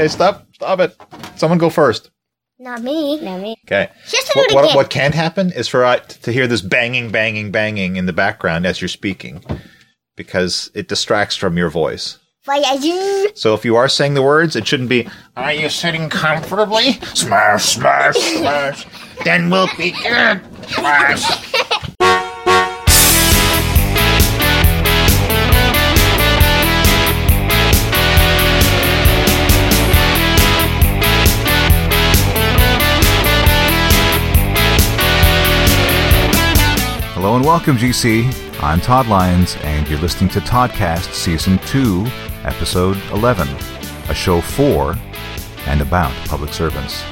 Okay, stop. Stop it. Someone go first. Not me. Not me. Okay. Just do What, it what, again. what can happen is for uh, I to hear this banging, banging, banging in the background as you're speaking, because it distracts from your voice. Voyageur. So if you are saying the words, it shouldn't be, Are you sitting comfortably? Smash, smash, smash. then we'll be good. Smash. Hello and welcome, GC. I'm Todd Lyons, and you're listening to Toddcast Season 2, Episode 11, a show for and about public servants.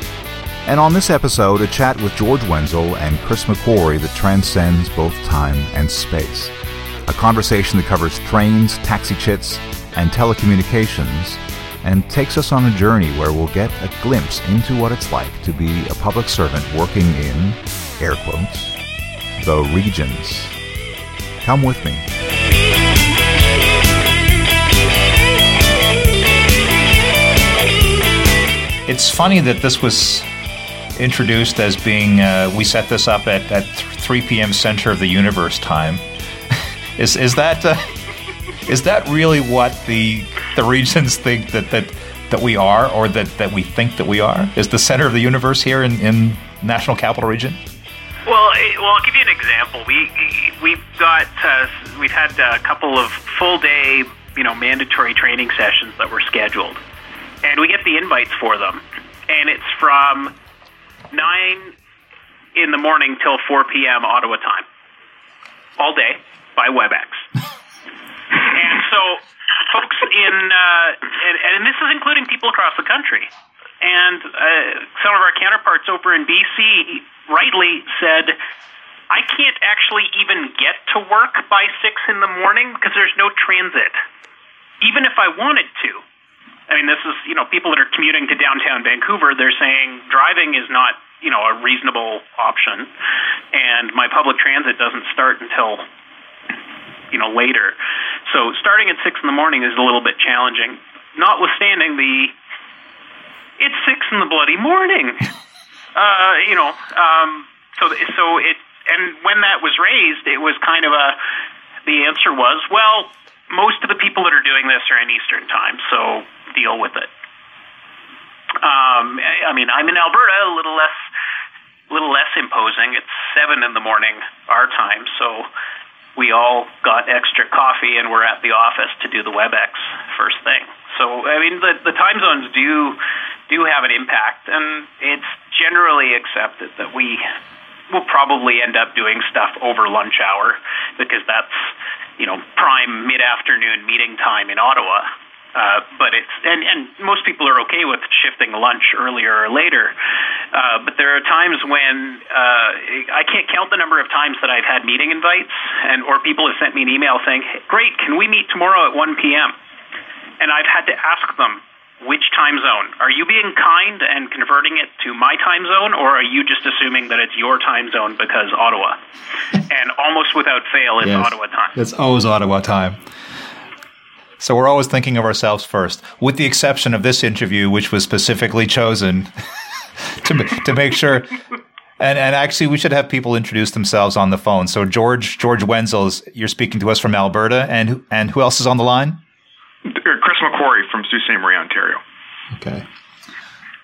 And on this episode, a chat with George Wenzel and Chris MacQuarrie that transcends both time and space. A conversation that covers trains, taxi chits, and telecommunications, and takes us on a journey where we'll get a glimpse into what it's like to be a public servant working in, air quotes, the regions. Come with me. It's funny that this was introduced as being, uh, we set this up at, at 3 p.m. center of the universe time. is, is that, uh, is that really what the, the regions think that, that, that we are, or that, that we think that we are? Is the center of the universe here in, in National Capital Region? Well, eh, well, I'll give you an example. We we've got uh, we've had a couple of full day, you know, mandatory training sessions that were scheduled, and we get the invites for them, and it's from nine in the morning till four p.m. Ottawa time, all day by WebEx. and so, folks in uh, and, and this is including people across the country, and uh, some of our counterparts over in BC rightly said, I can't actually even get to work by six in the morning because there's no transit, even if I wanted to. I mean, this is, you know, people that are commuting to downtown Vancouver, they're saying driving is not, you know, a reasonable option. And my public transit doesn't start until, you know, later. So starting at six in the morning is a little bit challenging, notwithstanding the, it's six in the bloody morning. Uh, you know, um, so so it and when that was raised, it was kind of a the answer was well, most of the people that are doing this are in Eastern time, so deal with it. Um, I mean, I'm in Alberta, a little less, a little less imposing. It's seven in the morning our time, so we all got extra coffee and we're at the office to do the WebEx first thing. So I mean, the the time zones do do have an impact, and it's generally accepted that we will probably end up doing stuff over lunch hour because that's you know prime mid afternoon meeting time in Ottawa. Uh, but it's and, and most people are okay with shifting lunch earlier or later. Uh, but there are times when uh, I can't count the number of times that I've had meeting invites and or people have sent me an email saying, hey, "Great, can we meet tomorrow at 1 p.m." And I've had to ask them which time zone. Are you being kind and converting it to my time zone, or are you just assuming that it's your time zone because Ottawa? and almost without fail, it's Yes. Ottawa time. It's always Ottawa time. So we're always thinking of ourselves first, with the exception of this interview, which was specifically chosen to to make sure. And and actually, we should have people introduce themselves on the phone. So George George Wenzel is you're speaking to us from Alberta, and and who else is on the line? Er, Chris MacQuarrie from Sault Ste. Marie, Ontario. Okay.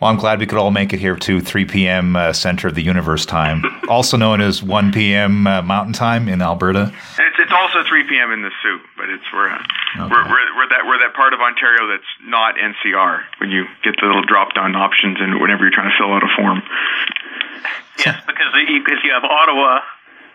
Well, I'm glad we could all make it here to 3 p.m. Uh, Center of the Universe time, also known as 1 p.m. Uh, Mountain Time in Alberta. And it's, it's also 3 p.m. in the Soo, but it's we're, uh, we're, we're we're that we're that part of Ontario that's not NCR. When you get the little drop down options and whenever you're trying to fill out a form. Yes, because you, because you have Ottawa,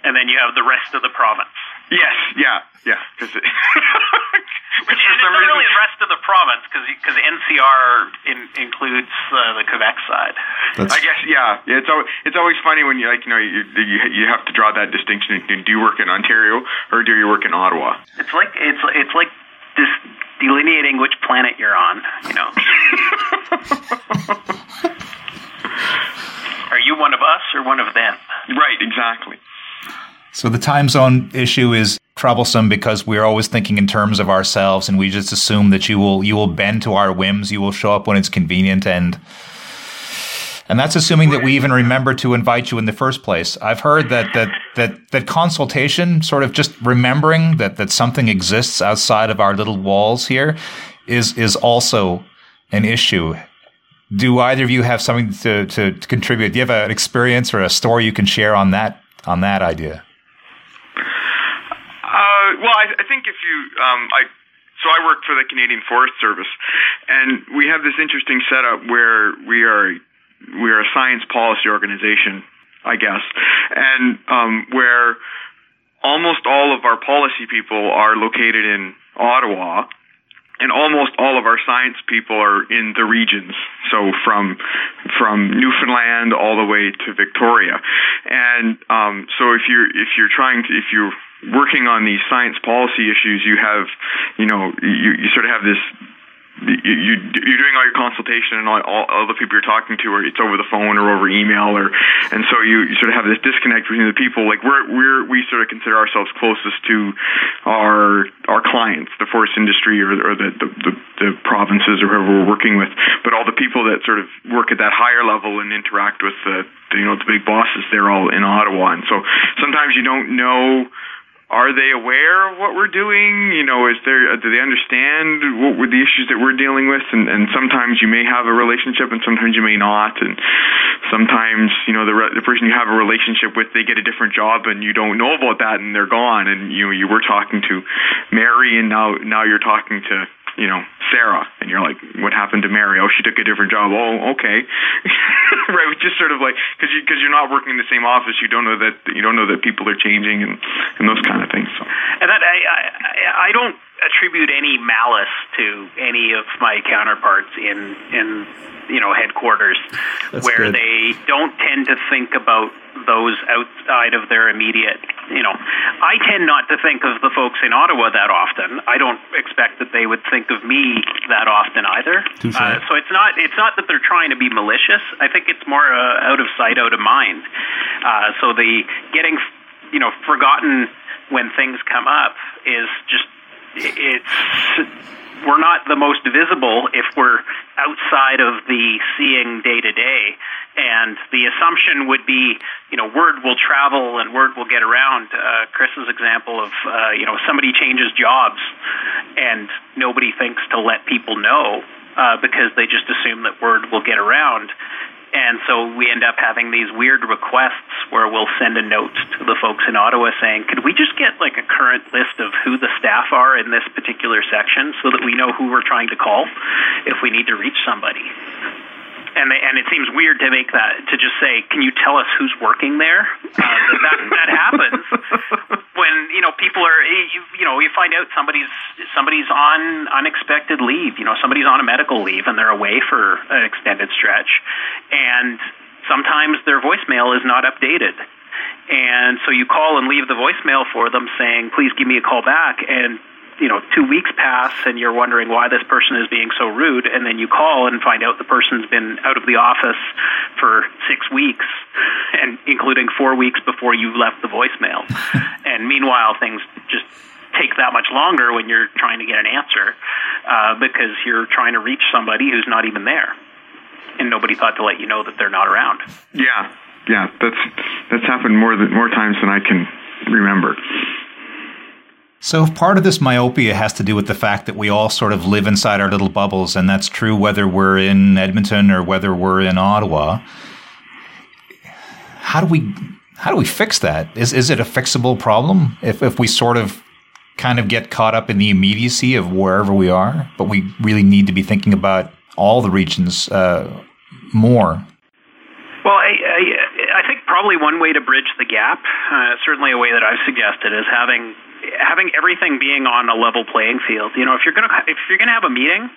and then you have the rest of the province. Yes, yeah, yeah. Because Which is it's not really the rest of the province because NCR in, includes uh, the Quebec side. That's, I guess yeah. yeah it's always, it's always funny when you like you know you, you you have to draw that distinction. Do you work in Ontario or do you work in Ottawa? It's like it's it's like this delineating which planet you're on. You know, are you one of us or one of them? Right, exactly. So the time zone issue is troublesome because we're always thinking in terms of ourselves and we just assume that you will you will bend to our whims you will show up when it's convenient and and that's assuming that we even remember to invite you in the first place. I've heard that that that that consultation sort of just remembering that that something exists outside of our little walls here is is also an issue. Do either of you have something to, to, to contribute? Do you have an experience or a story you can share on that on that idea uh, well, I, I think if you, um, I, so I work for the Canadian Forest Service, and we have this interesting setup where we are, we are a science policy organization, I guess, and um, where almost all of our policy people are located in Ottawa, and almost all of our science people are in the regions. So from from Newfoundland all the way to Victoria, and um, so if you're if you're trying to if you're working on these science policy issues, you have, you know, you, you sort of have this you, you you're doing all your consultation and all, all, all the people you're talking to or it's over the phone or over email or and so you, you sort of have this disconnect between the people. Like we're we're we sort of consider ourselves closest to our our clients the forest industry or, or the, the, the the provinces or whoever we're working with. But all the people that sort of work at that higher level and interact with the, the you know the big bosses they're all in Ottawa. And so sometimes you don't know are they aware of what we're doing? You know, is there uh, do they understand what were the issues that we're dealing with? And, and sometimes you may have a relationship, and sometimes you may not. And sometimes, you know, the re- the person you have a relationship with, they get a different job, and you don't know about that, and they're gone. And you you were talking to Mary, and now now you're talking to you know, Sarah, and you're like, what happened to Mary? Oh, she took a different job. Oh, okay, right? Just sort of like because you because you're not working in the same office, you don't know that you don't know that people are changing and and those kind of things. So. And that I, I I don't attribute any malice to any of my counterparts in in you know headquarters That's where good. they don't tend to think about those outside of their immediate you know. I tend not to think of the folks in Ottawa that often. I don't expect that they would think of me that often either. Uh, so it's not it's not that they're trying to be malicious. I think it's more uh, out of sight out of mind. Uh, so the getting you know forgotten when things come up is just it's we're not the most visible if we're outside of the seeing day to day. And the assumption would be, you know, word will travel and word will get around. Uh, Chris's example of, uh, you know, somebody changes jobs and nobody thinks to let people know uh, because they just assume that word will get around. And so we end up having these weird requests where we'll send a note to the folks in Ottawa saying, could we just get like a current list of who the staff are in this particular section so that we know who we're trying to call if we need to reach somebody? And, they, and it seems weird to make that to just say, "Can you tell us who's working there?" Uh, that, that happens when you know people are you, you know you find out somebody's somebody's on unexpected leave. You know somebody's on a medical leave and they're away for an extended stretch, and sometimes their voicemail is not updated. And so you call and leave the voicemail for them saying, "Please give me a call back." And you know, two weeks pass and you're wondering why this person is being so rude, and then you call and find out the person's been out of the office for six weeks, and including four weeks before you left the voicemail. and meanwhile, things just take that much longer when you're trying to get an answer uh, because you're trying to reach somebody who's not even there, and nobody thought to let you know that they're not around. Yeah, yeah, that's that's happened more than more times than I can remember. So, if part of this myopia has to do with the fact that we all sort of live inside our little bubbles, and that's true whether we're in Edmonton or whether we're in Ottawa, how do we how do we fix that? Is is it a fixable problem if if we sort of kind of get caught up in the immediacy of wherever we are, but we really need to be thinking about all the regions uh, more? Well, I, I, I think probably one way to bridge the gap, uh, certainly a way that I've suggested, is having having everything being on a level playing field. You know, if you're gonna if you're gonna have a meeting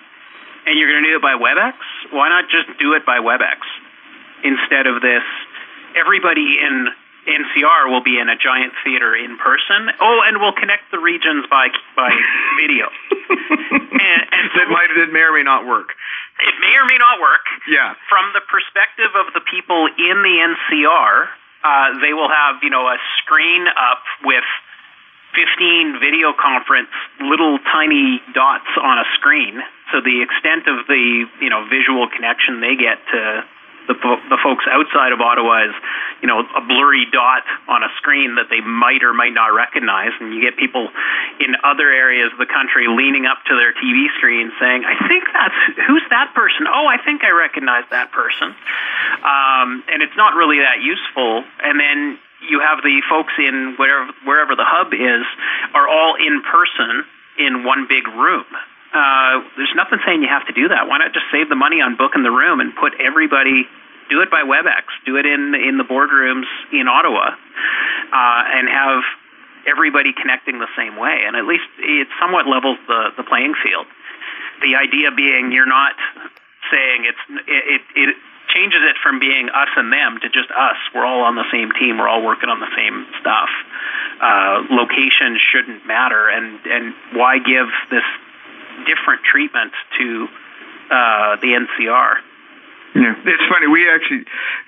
and you're gonna do it by WebEx, why not just do it by WebEx instead of this? Everybody in NCR will be in a giant theater in person. Oh, and we'll connect the regions by by video. and, and so That might that may or may not work. it may or may not work. Yeah. From the perspective of the people in the NCR, uh, they will have you know a screen up with 15 video conference little tiny dots on a screen. So the extent of the you know visual connection they get to the, the folks outside of Ottawa is, you know, a blurry dot on a screen that they might or might not recognize. And you get people in other areas of the country leaning up to their TV screen saying, I think that's, who's that person? Oh, I think I recognize that person. Um, and it's not really that useful. And then you have the folks in wherever, wherever the hub is are all in person in one big room. Uh, there's nothing saying you have to do that. Why not just save the money on booking the room and put everybody do it by WebEx, do it in in the boardrooms in Ottawa, uh, and have everybody connecting the same way. And at least it somewhat levels the the playing field. The idea being you're not saying it's it, it, it changes it from being us and them to just us. We're all on the same team. We're all working on the same stuff. Uh, location shouldn't matter, and and why give this different treatment to uh, the NCR. Yeah, it's funny. We actually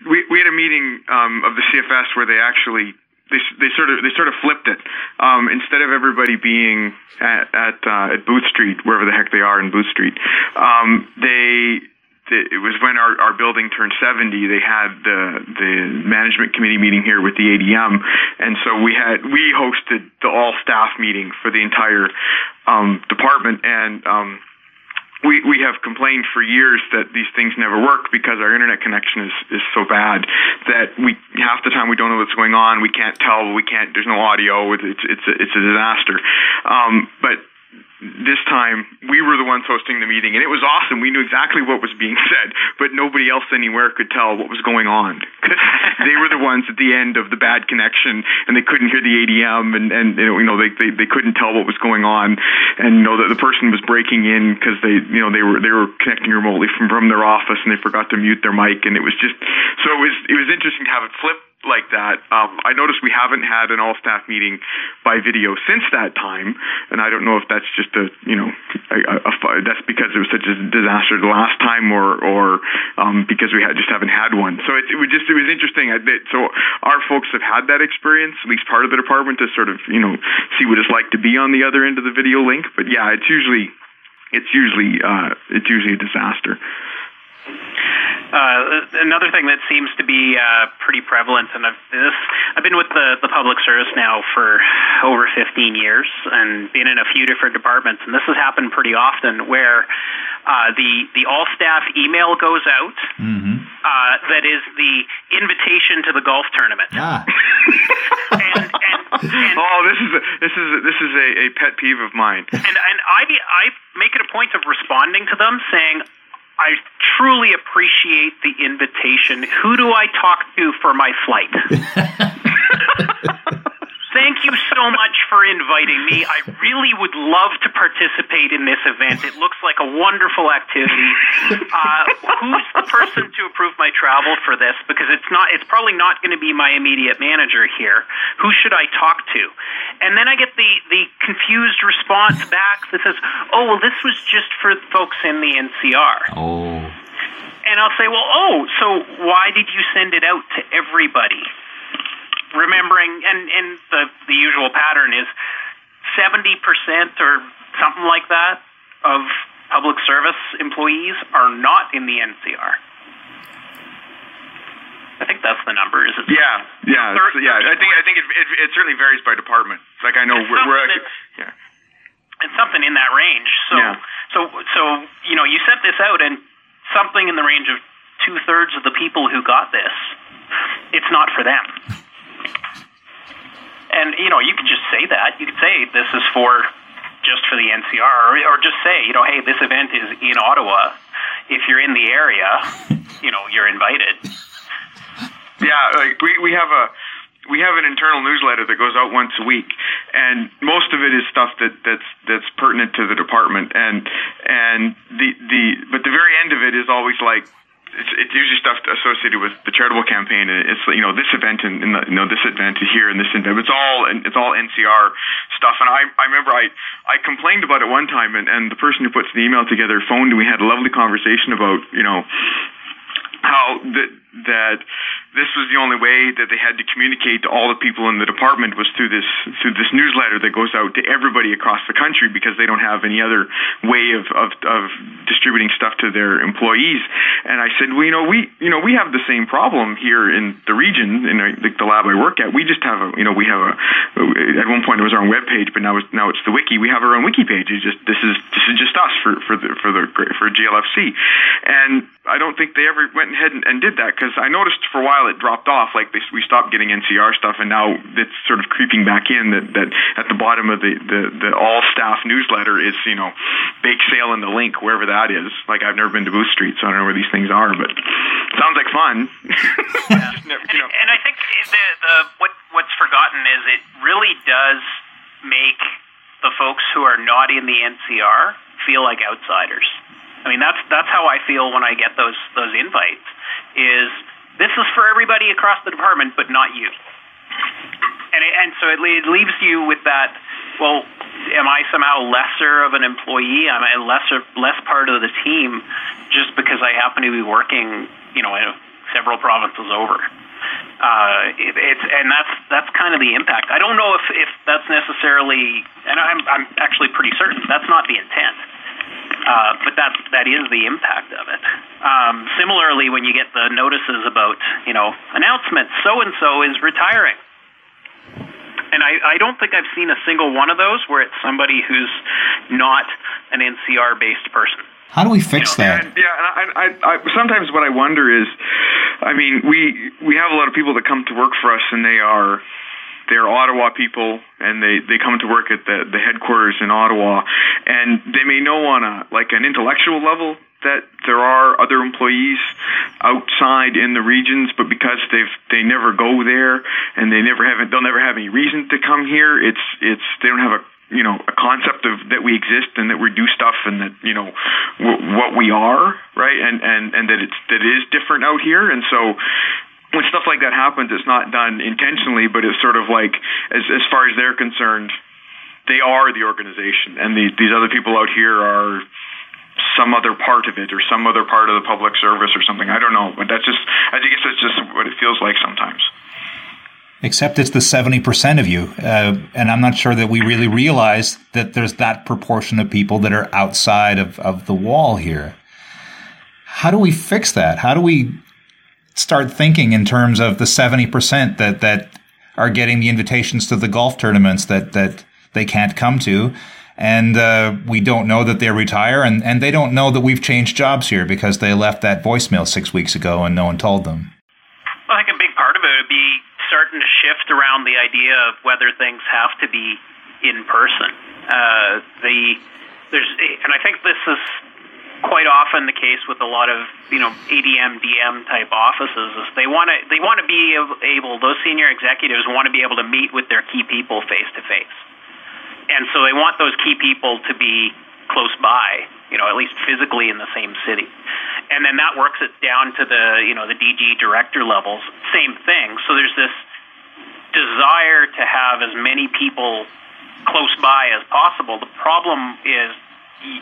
we we had a meeting um, of the CFS where they actually they they sort of they sort of flipped it. Um, instead of everybody being at at, uh, at Booth Street, wherever the heck they are in Booth Street, um, they it was when our, our building turned 70 they had the the management committee meeting here with the ADM and so we had we hosted the all staff meeting for the entire um, department and um, we, we have complained for years that these things never work because our internet connection is, is so bad that we half the time we don't know what's going on. We can't tell. We can't. There's no audio. It's it's a, it's a disaster. Um, but this time we were the ones hosting the meeting and it was awesome. We knew exactly what was being said but nobody else anywhere could tell what was going on. They were the ones at the end of the bad connection and they couldn't hear the ADM and and you know they they, they couldn't tell what was going on and you know that the person was breaking in because they you know they were they were connecting remotely from from their office and they forgot to mute their mic and it was just so it was it was interesting to have it flip like that. Um, I noticed we haven't had an all staff meeting by video since that time, and I don't know if that's just a you know a, a, a, that's because it was such a disaster the last time, or or um, because we had, just haven't had one. So it, it was just it was interesting. So our folks have had that experience, at least part of the department, to sort of you know see what it's like to be on the other end of the video link. But yeah, it's usually it's usually uh, it's usually a disaster. Uh, another thing that seems to be uh, pretty prevalent, and I've, this, I've been with the, the public service now for over 15 years and been in a few different departments, and this has happened pretty often where uh, the, the all staff email goes out mm-hmm. uh, that is the invitation to the golf tournament. Ah. and, and, and, oh, this is a, this is a, this is a, a pet peeve of mine. And and I I make it a point of responding to them saying I truly appreciate the invitation. Who do I talk to for my flight? Thank you so much for inviting me. I really would love to participate in this event. It looks like a wonderful activity. Uh, who's the person to approve my travel for this? Because it's not. It's probably not going to be my immediate manager here. Who should I talk to? And then I get the the confused response back that says, "Oh, well, this was just for folks in the NCR." Oh. And I'll say, well, oh, so why did you send it out to everybody? Remembering, and, and the, the usual pattern is 70% or something like that of public service employees are not in the NCR. I think that's the number. Is it? Yeah, yeah, thir- yeah. I think I think it, it, it certainly varies by department. Like I know we're, we're yeah. It's something in that range. So yeah. so so you know you set this out and something in the range of two thirds of the people who got this, it's not for them. And you know, you could just say that. You could say this is for just for the NCR, or, or just say, you know, hey, this event is in Ottawa. If you're in the area, you know, you're invited. Yeah, like we we have a we have an internal newsletter that goes out once a week, and most of it is stuff that that's that's pertinent to the department, and and the the but the very end of it is always like it's, it's usually stuff associated with the charitable campaign. It's you know this event and, and the, you know this event here and this event. It's all it's all NCR stuff. And I I remember I I complained about it one time, and, and the person who puts the email together phoned and we had a lovely conversation about you know how the that this was the only way that they had to communicate to all the people in the department was through this through this newsletter that goes out to everybody across the country because they don't have any other way of, of, of distributing stuff to their employees. And I said, well, you know, we you know we have the same problem here in the region in uh, the, the lab I work at. We just have a you know we have a uh, at one point it was our own web page, but now it's now it's the wiki. We have our own wiki page. It's just this is this is just us for for the for the for GLFC, and I don't think they ever went ahead and, and did that because I noticed for a while it dropped off. Like they, we stopped getting NCR stuff, and now it's sort of creeping back in. That, that at the bottom of the, the the all staff newsletter is you know bake sale and the link wherever that is. Like I've never been to Booth Street, so I don't know where these things are, but sounds like fun. yeah. never, you know. and, and I think the the what what's forgotten is it really does make the folks who are not in the NCR feel like outsiders. I mean, that's that's how I feel when I get those those invites. Is this is for everybody across the department, but not you. And it, and so it, leaves you with that. Well, am I somehow lesser of an employee? Am I lesser less part of the team just because I happen to be working, you know, in several provinces over? Uh, it, it's and that's that's kind of the impact. I don't know if if that's necessarily, and I'm I'm actually pretty certain that's not the intent. Uh, but that that is the impact of it. Um, similarly, when you get the notices about you know announcements, so and so is retiring, and I, I don't think I've seen a single one of those where it's somebody who's not an NCR based person. How do we fix you know, that? And, yeah, I, I, I, sometimes what I wonder is, I mean, we we have a lot of people that come to work for us, and they are they're Ottawa people and they, they come to work at the, the headquarters in Ottawa and they may know on a like an intellectual level that there are other employees outside in the regions, but because they've they never go there and they never have they'll never have any reason to come here. It's it's they don't have a you know a concept of that we exist and that we do stuff and that you know w- what we are right and and and that it's that it is different out here and so when stuff like that happens, it's not done intentionally, but it's sort of like, as as far as they're concerned, they are the organization, and the, these other people out here are some other part of it or some other part of the public service or something. I don't know, but that's just I guess that's just what it feels like sometimes. Except it's the seventy percent of you, uh, and I'm not sure that we really realize that there's that proportion of people that are outside of, of the wall here. How do we fix that? How do we start thinking in terms of the 70% that, that are getting the invitations to the golf tournaments that, that they can't come to. And uh, we don't know that they retire, and, and they don't know that we've changed jobs here because they left that voicemail six weeks ago and no one told them. Well, I think a big part of it would be starting to shift around the idea of whether things have to be in person. Uh, the there's, and I think this is quite often the case with a lot of you know ADM DM type offices is they want to they want to be able those senior executives want to be able to meet with their key people face to face, and so they want those key people to be close by, you know, at least physically in the same city, and then that works it down to the you know the DG director levels, same thing. So there's this desire to have as many people close by as possible. The problem is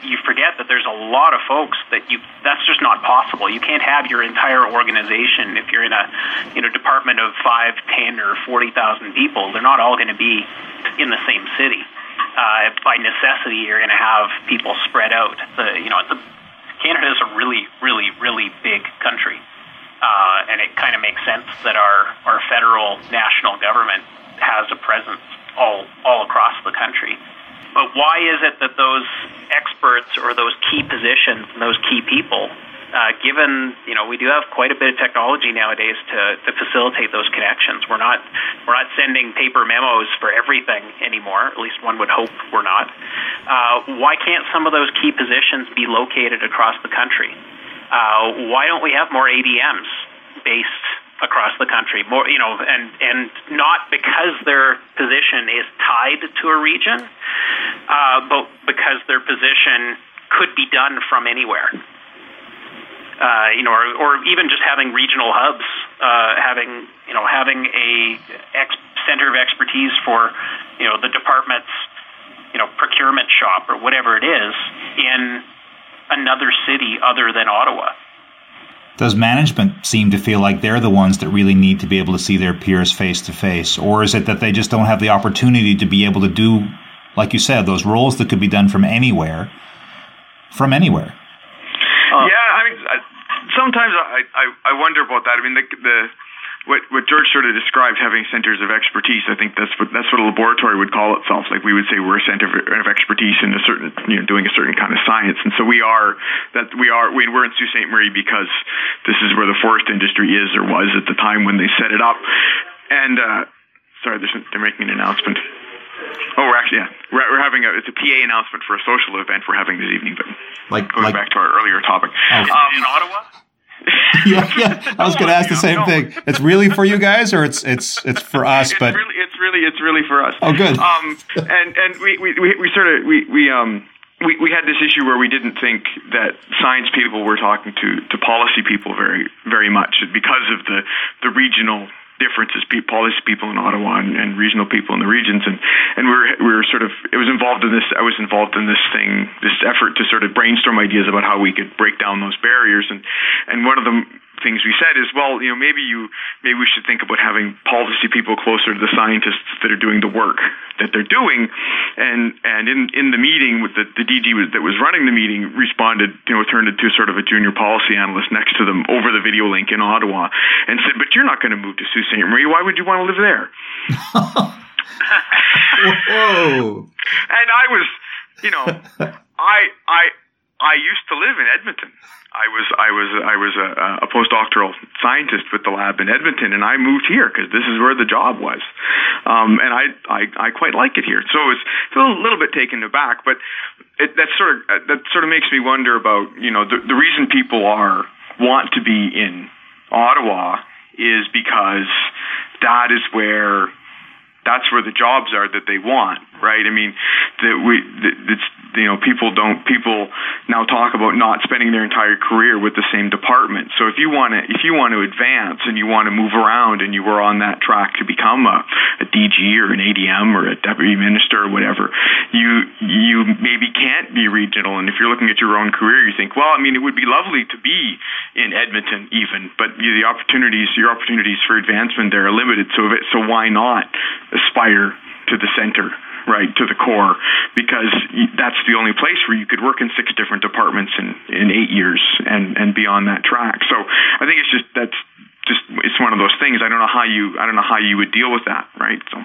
you forget that there's a lot of folks that you that's just not possible. You can't have your entire organization if you're in a you know department of five, ten, or forty thousand people. They're not all going to be in the same city. Uh, by necessity, you're going to have people spread out. The, you know, Canada is a really, really, really big country, uh, and it kind of makes sense that our our federal national government has a presence all all across the country. But why is it that those experts or those key positions and those key people, uh, given you know we do have quite a bit of technology nowadays to, to facilitate those connections, we're not we're not sending paper memos for everything anymore. At least one would hope we're not. Uh, why can't some of those key positions be located across the country? Uh, why don't we have more ADMs based across the country. More, you know, and and not because their position is tied to a region, uh, but because their position could be done from anywhere. Uh, you know, or, or even just having regional hubs, uh, having you know having a ex- center of expertise for you know the department's you know procurement shop or whatever it is in another city other than Ottawa does management seem to feel like they're the ones that really need to be able to see their peers face to face? Or is it that they just don't have the opportunity to be able to do, like you said, those roles that could be done from anywhere, from anywhere? Uh, yeah, I mean, sometimes I, I, I wonder about that. I mean, the, the what what George sort of described having centers of expertise. I think that's what that's what a laboratory would call itself. Like we would say we're a center of expertise in a certain you know doing a certain kind of science, and so we are that we are we, we're in Sault Ste. Marie because this is where the forest industry is or was at the time when they set it up. And uh, sorry, they're making an announcement. Oh, we're actually yeah, we're, we're having a it's a PA announcement for a social event we're having this evening. But like going like, back to our earlier topic, oh. um, in Ottawa. yeah, yeah. I was going to ask the same no. thing. It's really for you guys, or it's it's it's for us. It's but really, it's really it's really for us. Oh, good. Um, and and we we, we, we sort of we we um we, we had this issue where we didn't think that science people were talking to, to policy people very very much because of the the regional differences, policy people in Ottawa and, and regional people in the regions, and and we were we were sort of it was involved in this. I was involved in this thing, this effort to sort of brainstorm ideas about how we could break down those barriers, and and one of the things we said is, well, you know, maybe you maybe we should think about having policy people closer to the scientists that are doing the work that they're doing, and and in in the meeting with the the DG was, that was running the meeting responded, you know, turned into sort of a junior policy analyst next to them over the video link in Ottawa, and said, but you're not going to move to Sault Ste. Marie. Why would you want to live there? Whoa! and I was, you know, I I I used to live in Edmonton. I was I was I was a, a postdoctoral scientist with the lab in Edmonton, and I moved here because this is where the job was, um, and I, I I quite like it here. So it's a little bit taken aback, but it, that sort of that sort of makes me wonder about you know the the reason people are want to be in Ottawa is because that is where that's where the jobs are that they want, right? I mean, that we, that, it's, you know, people don't, people now talk about not spending their entire career with the same department. So if you want to, if you want to advance and you want to move around and you were on that track to become a, a DG or an ADM or a deputy minister or whatever, you, you maybe can't be regional. And if you're looking at your own career, you think, well, I mean, it would be lovely to be in Edmonton even, but you, the opportunities, your opportunities for advancement there are limited. So, it, so why not aspire to the center, right, to the core, because that's the only place where you could work in six different departments in, in eight years and, and be on that track. So I think it's just, that's just, it's one of those things. I don't know how you, I don't know how you would deal with that, right? So.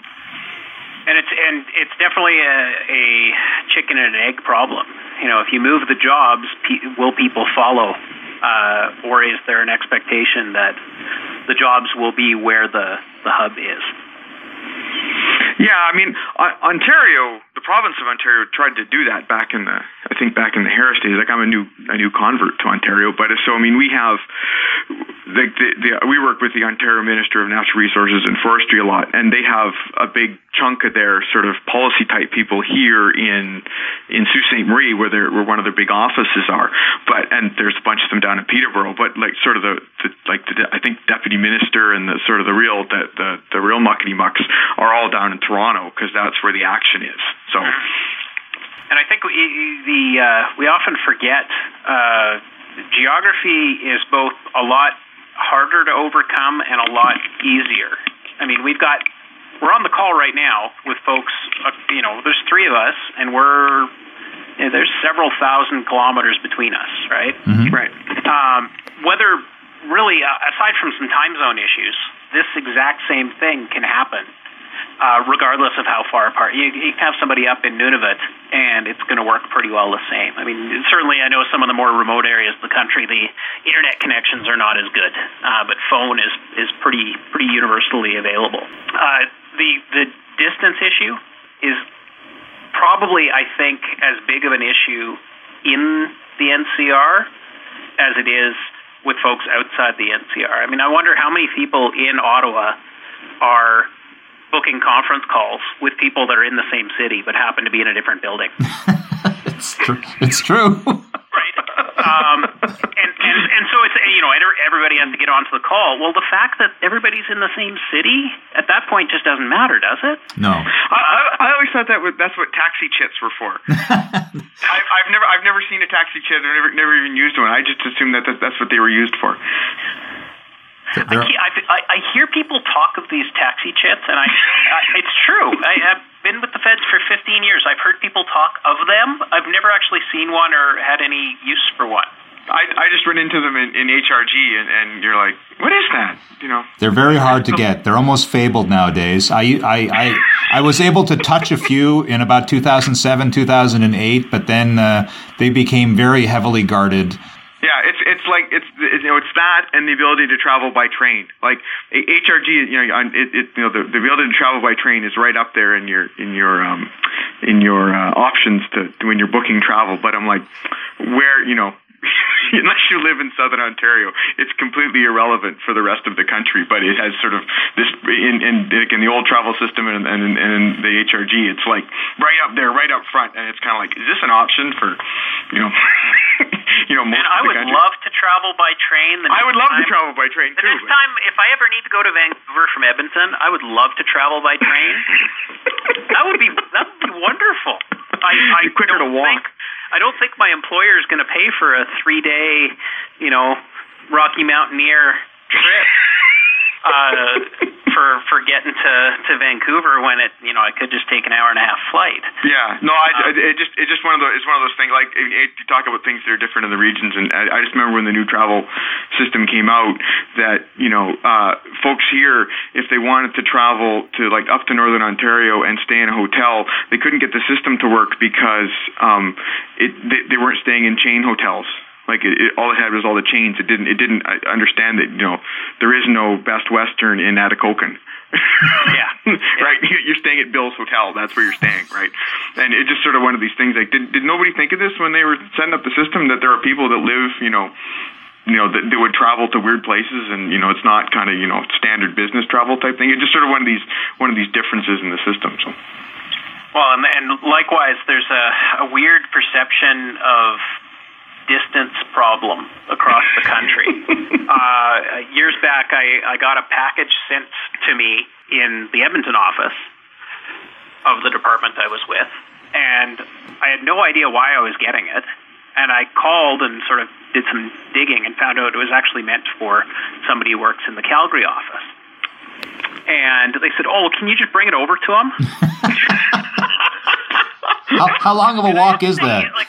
And it's and it's definitely a, a chicken and an egg problem. You know, if you move the jobs, pe- will people follow, uh, or is there an expectation that the jobs will be where the the hub is? Yeah, I mean, Ontario, the province of Ontario tried to do that back in the, I think back in the Harris days. Like I'm a new, a new convert to Ontario, but so I mean, we have, the, the, the we work with the Ontario Minister of Natural Resources and Forestry a lot, and they have a big chunk of their sort of policy type people here in in Sault Ste. Marie, where they're where one of their big offices are. But and there's a bunch of them down in Peterborough. But like sort of the, the like the I think deputy minister and the sort of the real the the, the real muckety mucks are all down in Toronto because that's where the action is. So. And I think we, the uh, we often forget uh, geography is both a lot harder to overcome and a lot easier. I mean, we've got we're on the call right now with folks. Uh, you know, there's three of us, and we're you know, there's several thousand kilometers between us, right? Mm-hmm. Right. Um, whether really, uh, aside from some time zone issues, this exact same thing can happen uh, regardless of how far apart. You, you can have somebody up in Nunavut, and it's going to work pretty well the same. I mean, certainly, I know some of the more remote areas of the country, the internet connections are not as good, uh, but phone is is pretty pretty universally available. Uh, the the distance issue is probably, I think, as big of an issue in the NCR as it is with folks outside the NCR. I mean, I wonder how many people in Ottawa are booking conference calls with people that are in the same city but happen to be in a different building. it's true. It's true. right. Um, and, and and so it's you know everybody has to get onto the call. Well, the fact that everybody's in the same city at that point just doesn't matter, does it? No. I, I, I always thought that was, that's what taxi chits were for. I've, I've never I've never seen a taxi chit. I've never never even used one. I just assumed that, that that's what they were used for. I, I, I hear people talk of these taxi chits, and I, I it's true. I have been with the feds for 15 years. I've heard people talk of them. I've never actually seen one or had any use for one. I, I just run into them in, in HRG, and, and you're like, what is that? You know, they're very hard to get. They're almost fabled nowadays. I, I, I, I was able to touch a few in about 2007, 2008, but then uh, they became very heavily guarded. Yeah, it's it's like it's you know it's that and the ability to travel by train. Like HRG, you know, it, it you know the, the ability to travel by train is right up there in your in your um in your uh, options to when you're booking travel. But I'm like, where you know unless you live in southern Ontario, it's completely irrelevant for the rest of the country. But it has sort of this in in, in the old travel system and, and, and in the HRG, it's like right up there, right up front, and it's kind of like, is this an option for you know, you know? Most and I would country? love to travel by train. I would love time, to travel by train the too. next time, if I ever need to go to Vancouver from Edmonton, I would love to travel by train. that would be that would be wonderful. I, I quicker to walk. Think, I don't think my employer is going to pay for a three day, you know, Rocky Mountaineer trip uh, for for getting to to Vancouver when it you know I could just take an hour and a half flight. Yeah, no, I, um, it just it's just one of those it's one of those things like it, you talk about things that are different in the regions, and I, I just remember when the new travel system came out that you know uh, folks here if they wanted to travel to like up to northern Ontario and stay in a hotel, they couldn't get the system to work because um, it they, they weren't staying in chain hotels. Like it, it, all it had was all the chains. It didn't. It didn't understand that you know there is no Best Western in Atikokan. yeah. right. You're staying at Bill's Hotel. That's where you're staying, right? And it's just sort of one of these things. Like, did did nobody think of this when they were setting up the system that there are people that live, you know, you know, that, that would travel to weird places, and you know, it's not kind of you know standard business travel type thing. It's just sort of one of these one of these differences in the system. So. Well, and, and likewise, there's a, a weird perception of distance problem across the country. uh, years back, I, I got a package sent to me in the Edmonton office of the department I was with, and I had no idea why I was getting it. And I called and sort of did some digging and found out it was actually meant for somebody who works in the Calgary office. And they said, "Oh, can you just bring it over to him?" how, how, long of a walk is that? Like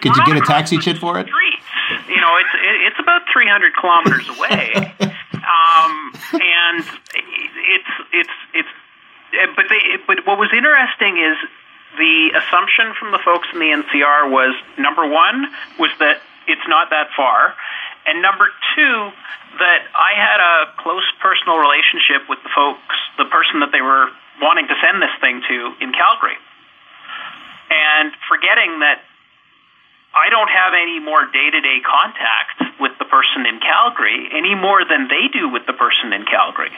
Could you get a taxi chit for it? You know, it's it, it's about 300 kilometers away, um, and it's it's it's. But they but what was interesting is the assumption from the folks in the NCR was number one was that it's not that far, and number two that I had a close personal relationship with the folks, the person that they were wanting to send this thing to in Calgary, and forgetting that I don't have any more day-to-day contact with the person in Calgary any more than they do with the person in Calgary.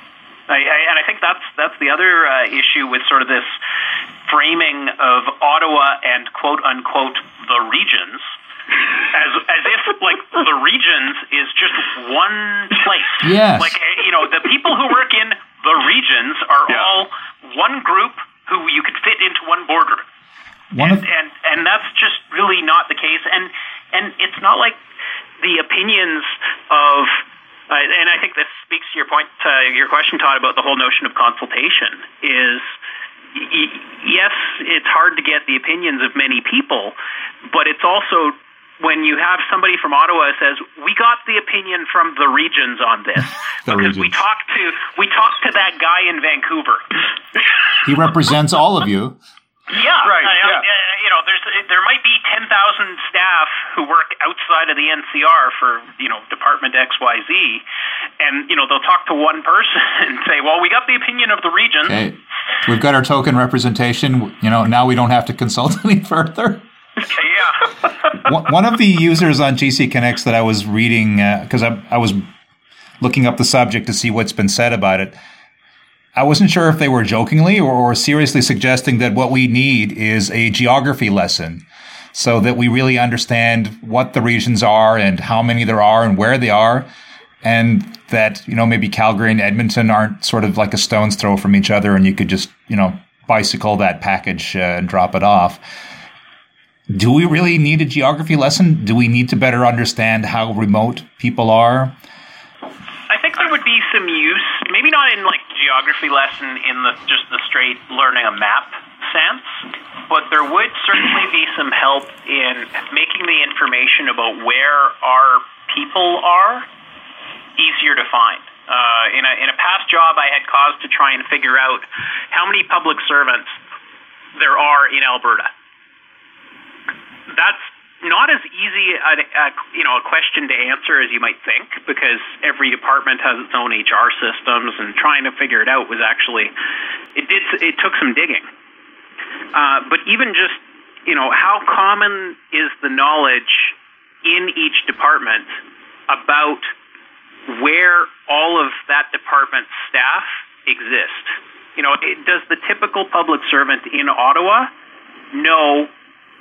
I, I, and I think that's that's the other uh, issue with sort of this framing of Ottawa and quote unquote the regions as as if like the regions is just one place. Yes. Like you know, the people who work in the regions are Yeah. all one group who you could fit into one border. One and, of and and that's just really not the case. And and it's not like the opinions of. Uh, and I think this speaks to your point, uh, your question, Todd, about the whole notion of consultation. Is y- yes, it's hard to get the opinions of many people, but it's also when you have somebody from Ottawa says, "We got the opinion from the regions on this because we talked to we talked to that guy in Vancouver." he represents all of you. Yeah, Right, I- I- yeah. uh, you know, there's there might be ten thousand staff who work outside of the NCR for you know Department X Y Z, and you know they'll talk to one person and say, "Well, we got the opinion of the region." Okay, we've got our token representation. You know, now we don't have to consult any further. yeah. one one of the users on GCconnex that I was reading because I, I was looking up the subject to see what's been said about it. I wasn't sure if they were jokingly or, seriously suggesting that what we need is a geography lesson so that we really understand what the regions are and how many there are and where they are. And that, you know, maybe Calgary and Edmonton aren't sort of like a stone's throw from each other and you could just, you know, bicycle that package uh, and drop it off. do we really need a geography lesson? Do we need to better understand how remote people are? I think there would be some use, maybe not in like geography lesson in the just the straight learning a map sense, but there would certainly be some help in making the information about where our people are easier to find. Uh, in, a, in a past job, I had cause to try and figure out how many public servants there are in Alberta. That's not as easy a, a you know a question to answer as you might think because every department has its own HR systems and trying to figure it out was actually it did it took some digging. Uh, but even just you know how common is the knowledge in each department about where all of that department's staff exist. You know, it, does the typical public servant in Ottawa know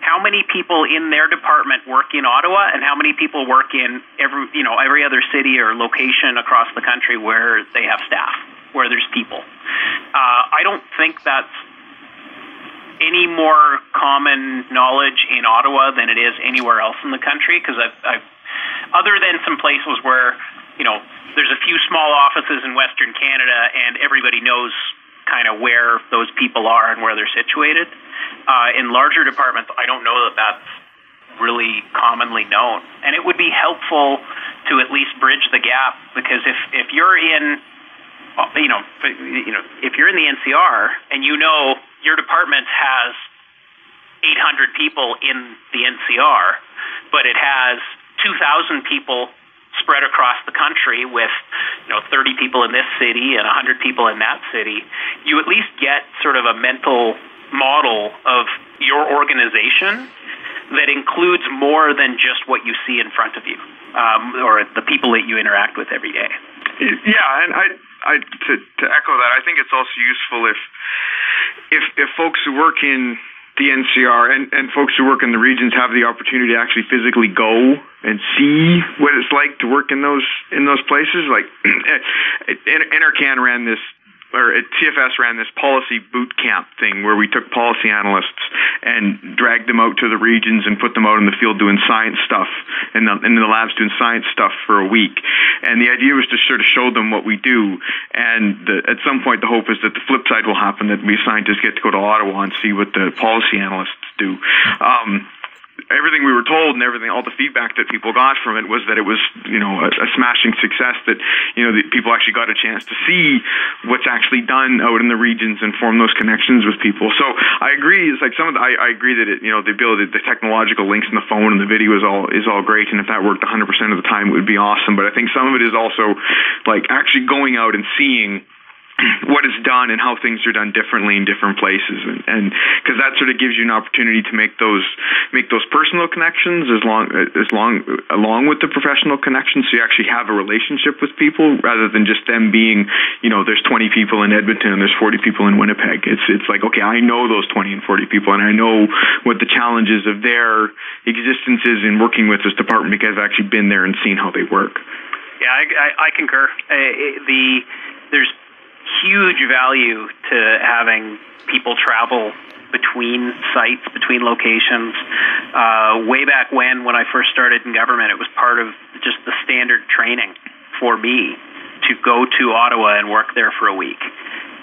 how many people in their department work in Ottawa and how many people work in every you know every other city or location across the country where they have staff where there's people. Uh, I don't think that's any more common knowledge in Ottawa than it is anywhere else in the country because I've, I've other than some places where you know there's a few small offices in Western Canada and everybody knows kind of where those people are and where they're situated. Uh, in larger departments, I don't know that that's really commonly known, and it would be helpful to at least bridge the gap because if if you're in uh, you know, you know, if you're in the NCR and you know your department has 800 people in the NCR, but it has 2,000 people spread across the country with you know 30 people in this city and 100 people in that city, you at least get sort of a mental model of your organization that includes more than just what you see in front of you um, or the people that you interact with every day. Yeah, and I, I to, to echo that, I think it's also useful if if if folks who work in the NCR and, and folks who work in the regions have the opportunity to actually physically go and see what it's like to work in those in those places. Like NRCan ran this or CFS ran this policy boot camp thing where we took policy analysts and dragged them out to the regions and put them out in the field doing science stuff and in, in the labs doing science stuff for a week. And the idea was to sort of show them what we do. And the, at some point, the hope is that the flip side will happen that we scientists get to go to Ottawa and see what the policy analysts do. Um, everything we were told and everything, all the feedback that people got from it was that it was, you know, a, a smashing success. That you know, the people actually got a chance to see what's actually done out in the regions and form those connections with people. So I agree. It's like some of the, I, I agree that it, you know, the ability, the technological links in the phone and the video is all is all great. And if that worked 100% of the time, it would be awesome. But I think some of it is also like actually going out and seeing what is done and how things are done differently in different places. And because that sort of gives you an opportunity to make those make those personal connections as long as long along with the professional connections so you actually have a relationship with people rather than just them being you know there's 20 people in Edmonton and there's 40 people in Winnipeg. It's it's like okay I know those 20 and 40 people and I know what the challenges of their existence is in working with this department because I've actually been there and seen how they work. Yeah I, I, I concur. Uh, the there's huge value to having people travel between sites, between locations. Uh, way back when, when I first started in government, it was part of just the standard training for me to go to Ottawa and work there for a week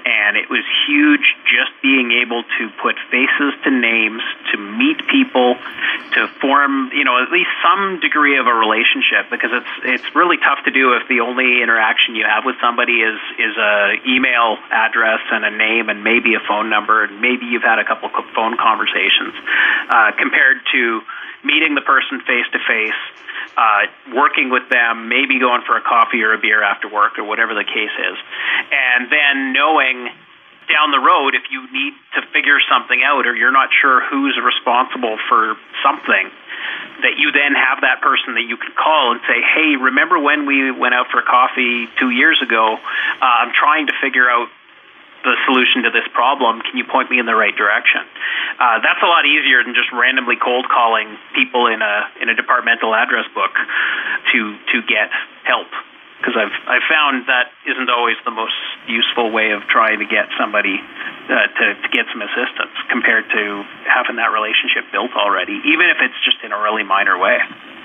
and it was huge just being able to put faces to names, to meet people, to form, you know, at least some degree of a relationship because it's it's really tough to do if the only interaction you have with somebody is is a email address and a name and maybe a phone number and maybe you've had a couple phone conversations uh, compared to meeting the person face to face working with them, maybe going for a coffee or a beer after work or whatever the case is, and then knowing down the road if you need to figure something out or you're not sure who's responsible for something that you then have that person that you can call and say hey remember when we went out for coffee two years ago? Uh, i'm trying to figure out the solution to this problem. Can you point me in the right direction? Uh, that's a lot easier than just randomly cold calling people in a in a departmental address book to to get help. because I've I've found that isn't always the most useful way of trying to get somebody uh, to to get some assistance compared to having that relationship built already, even if it's just in a really minor way.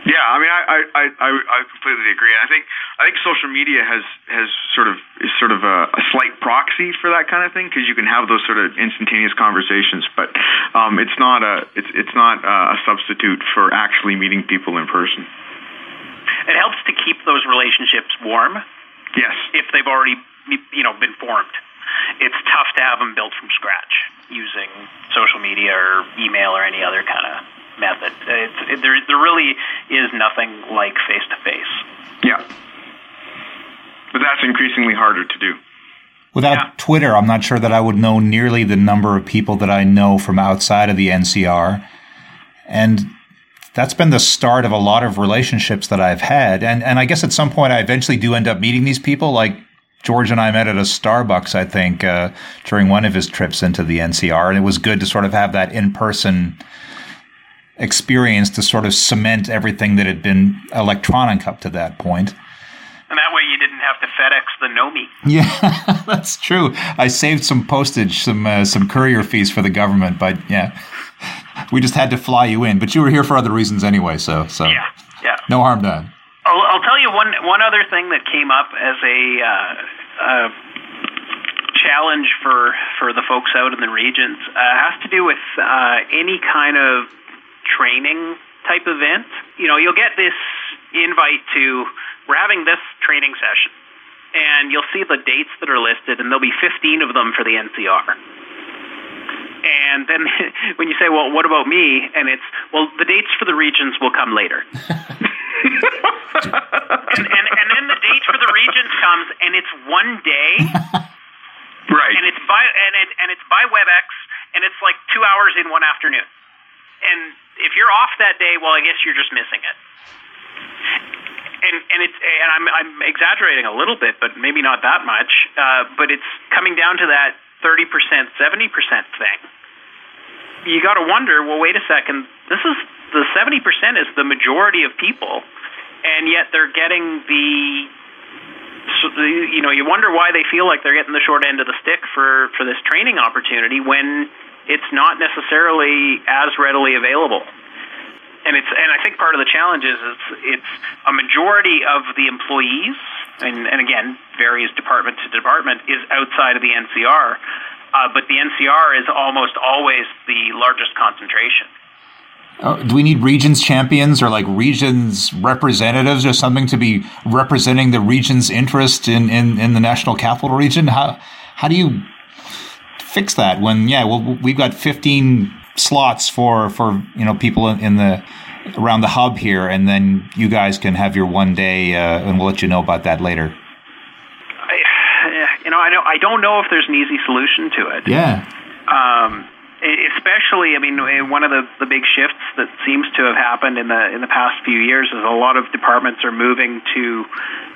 Yeah, I mean, I I, I, I completely agree. I think I think social media has has sort of is sort of a, a slight proxy for that kind of thing because you can have those sort of instantaneous conversations, but um, it's not a it's it's not a substitute for actually meeting people in person. It helps to keep those relationships warm. Yes, if they've already you know been formed. It's tough to have them built from scratch using social media or email or any other kind of method. It's, it, there, there really is nothing like face to face. Yeah, but that's increasingly harder to do. Without yeah. Twitter, I'm not sure that I would know nearly the number of people that I know from outside of the NCR. And that's been the start of a lot of relationships that I've had. And and I guess at some point I eventually do end up meeting these people. Like George and I met at a Starbucks, I think, uh, during one of his trips into the NCR, and it was good to sort of have that in person experience to sort of cement everything that had been electronic up to that point. And that way you didn't have to FedEx the Nomi. Yeah, that's true. I saved some postage, some uh, some courier fees for the government, but yeah, we just had to fly you in. But you were here for other reasons anyway, so so yeah, yeah, no harm done. I'll, I'll tell you one one other thing that came up as a. Uh, uh, challenge for for the folks out in the regions uh, has to do with uh, any kind of training type event. You know, you'll get this invite to we're having this training session, and you'll see the dates that are listed, and there'll be 15 of them for the NCR. And then when you say, well, what about me? And it's, well, the dates for the regions will come later. and, and, and then the date for the regions comes, and it's one day. right. And it's by and it, and it's by WebEx, and it's like two hours in one afternoon. And if you're off that day, well, I guess you're just missing it. And and it's and I'm I'm exaggerating a little bit, but maybe not that much. Uh, but it's coming down to that thirty percent, seventy percent thing. You got to wonder. Well, wait a second. This is the seventy percent is the majority of people, and yet they're getting the you know, you wonder why they feel like they're getting the short end of the stick for for this training opportunity when it's not necessarily as readily available. And it's and I think part of the challenge is it's, it's a majority of the employees, and, and again varies department to department, is outside of the NCR, uh, but the NCR is almost always the largest concentration. Uh, do we need regions champions or like regions representatives or something to be representing the region's interest in, in, in the national capital region? How how do you fix that when yeah well we've got 15 slots for for you know people in, the around the hub here and then you guys can have your one day uh, and we'll let you know about that later. I, you know i don't i don't know if there's an easy solution to it. Yeah. Um especially, I mean, one of the, the big shifts that seems to have happened in the in the past few years is a lot of departments are moving to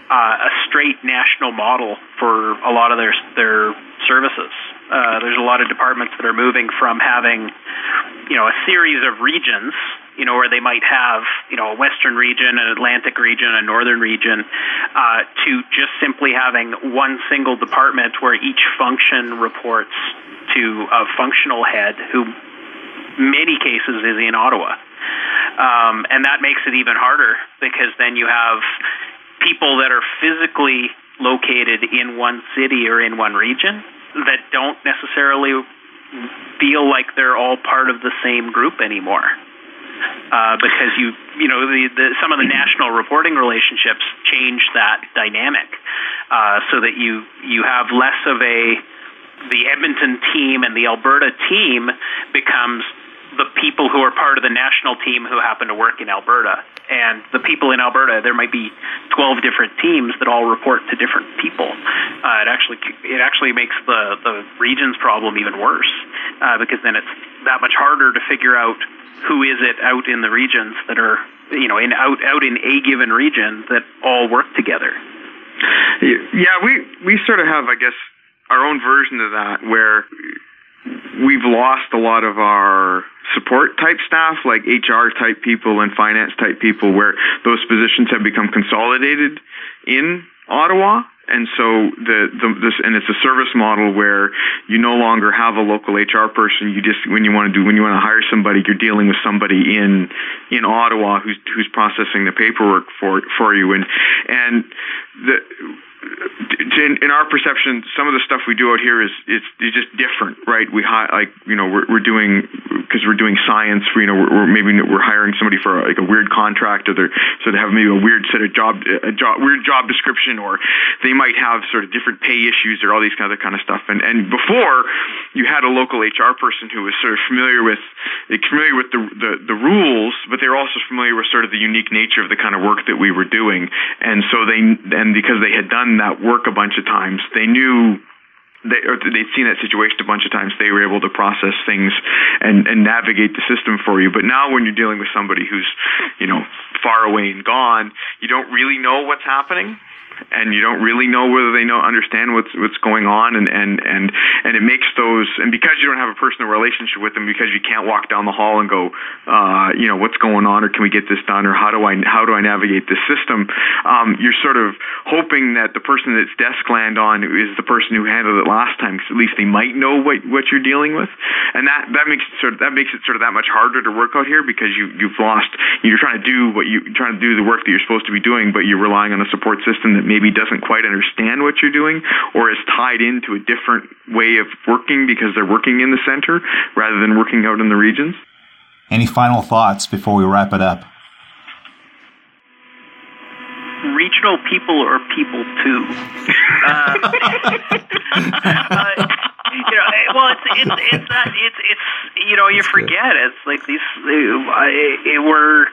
uh, a straight national model for a lot of their their services. Uh, there's a lot of departments that are moving from having, you know, a series of regions, you know, where they might have, you know, a western region, an Atlantic region, a northern region, uh, to just simply having one single department where each function reports to a functional head who, many cases, is in Ottawa. Um, and that makes it even harder because then you have people that are physically located in one city or in one region that don't necessarily feel like they're all part of the same group anymore. Uh, because you you know the, the, some of the national reporting relationships change that dynamic, uh, so that you you have less of a the Edmonton team and the Alberta team becomes the people who are part of the national team who happen to work in Alberta. And the people in Alberta, there might be 12 different teams that all report to different people. Uh, it actually it actually makes the the region's problem even worse uh, because then it's that much harder to figure out who is it out in the regions that are you know in out out in a given region that all work together. Yeah, we we sort of have, I guess, our own version of that where we've lost a lot of our support type staff, like HR type people and finance type people, where those positions have become consolidated in Ottawa. And so the, the this and it's a service model where you no longer have a local HR person. You just when you want to do when you want to hire somebody, you're dealing with somebody in in Ottawa who's who's processing the paperwork for for you. And and the in, in, our perception, some of the stuff we do out here is it's, it's just different, right? We hi- like you know we're, we're doing because we're doing science. For, you know, we're, we're, maybe we're hiring somebody for like a weird contract, or they're so they have maybe a weird set of job a job weird job description, or they might have sort of different pay issues or all these kind of kind of stuff. And and before you had a local HR person who was sort of familiar with familiar with the, the the rules, but they were also familiar with sort of the unique nature of the kind of work that we were doing. And so they and because they had done that work a bunch of times. They knew they, or they'd seen that situation a bunch of times. They were able to process things and, and navigate the system for you. But now, when you're dealing with somebody who's, you know, far away and gone, you don't really know what's happening and you don't really know whether they know understand what's what's going on and and and and it makes those and because you don't have a personal relationship with them because you can't walk down the hall and go uh, you know what's going on or can we get this done or how do I how do I navigate this system um, you're sort of hoping that the person that's desk land on is the person who handled it last time because at least they might know what what you're dealing with. And that that makes it sort of that makes it sort of that much harder to work out here because you you've lost you're trying to do what you are trying to do the work that you're supposed to be doing but you're relying on a support system that maybe doesn't quite understand what you're doing or is tied into a different way of working because they're working in the center rather than working out in the regions. Any final thoughts before we wrap it up? Regional people are people too. uh, uh, you know, eh, well, it's it's it's that it's it's you know you forget. It's like these it, we're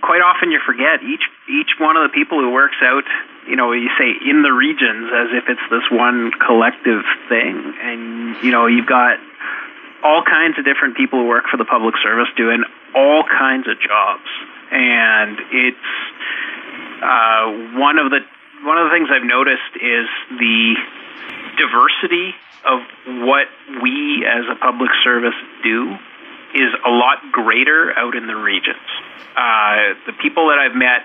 quite often you forget each each one of the people who works out you know you say in the regions as if it's this one collective thing. And you know you've got all kinds of different people who work for the public service doing all kinds of jobs. And it's uh, one of the one of the things I've noticed is the diversity of what we as a public service do is a lot greater out in the regions. Uh, the people that I've met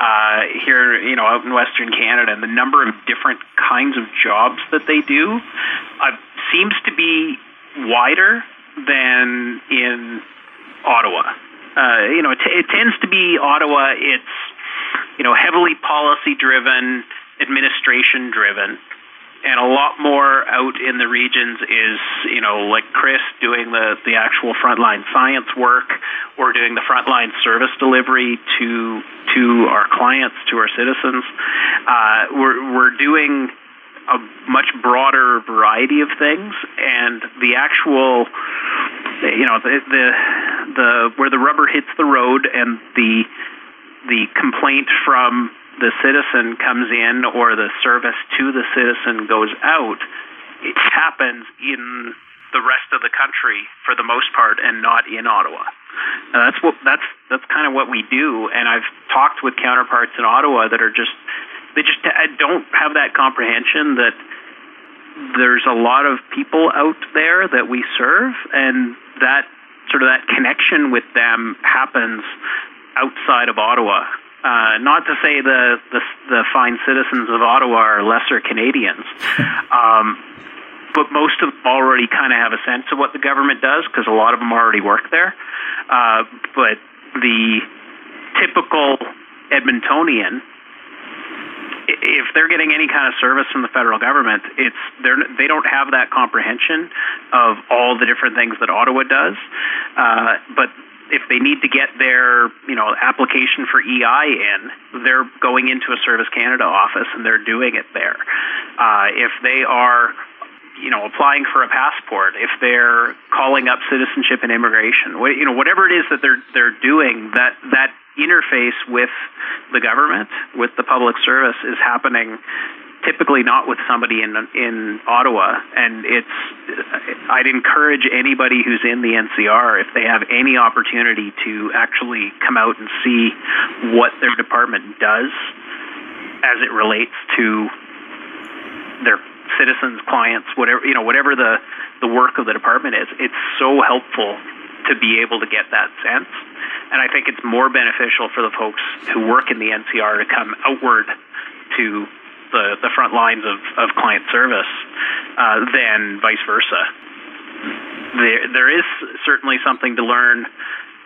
uh, here, you know, out in Western Canada, and the number of different kinds of jobs that they do uh, seems to be wider than in Ottawa. Uh, you know, it, t- it tends to be Ottawa. It's you know heavily policy driven, administration driven and a lot more out in the regions is you know like Chris doing the the actual frontline science work or doing the frontline service delivery to to our clients to our citizens. Uh, we're we're doing a much broader variety of things, and the actual you know the the, the where the rubber hits the road and the the complaint from the citizen comes in or the service to the citizen goes out, it happens in the rest of the country for the most part and not in Ottawa. And that's what that's that's kind of what we do and I've talked with counterparts in Ottawa that are just they just don't have that comprehension that there's a lot of people out there that we serve and that sort of that connection with them happens outside of Ottawa uh, not to say the, the, the fine citizens of Ottawa are lesser Canadians, um, but most of them already kind of have a sense of what the government does because a lot of them already work there. Uh, but the typical Edmontonian, if they're getting any kind of service from the federal government, it's they're they don't have that comprehension of all the different things that Ottawa does. Uh, but if they need to get their you know application for EI in, they're going into a Service Canada office and they're doing it there. Uh, if they are you know applying for a passport, if they're calling up citizenship and immigration, you know whatever it is that they're they're doing, that that interface with the government, with the public service, is happening typically not with somebody in in Ottawa. And it's I'd encourage anybody who's in the NCR if they have any opportunity to actually come out and see what their department does as it relates to their citizens, clients, whatever you know, whatever the the work of the department is. It's so helpful to be able to get that sense. And I think it's more beneficial for the folks who work in the NCR to come outward to the, the front lines of, of client service uh, than vice versa. There, there is certainly something to learn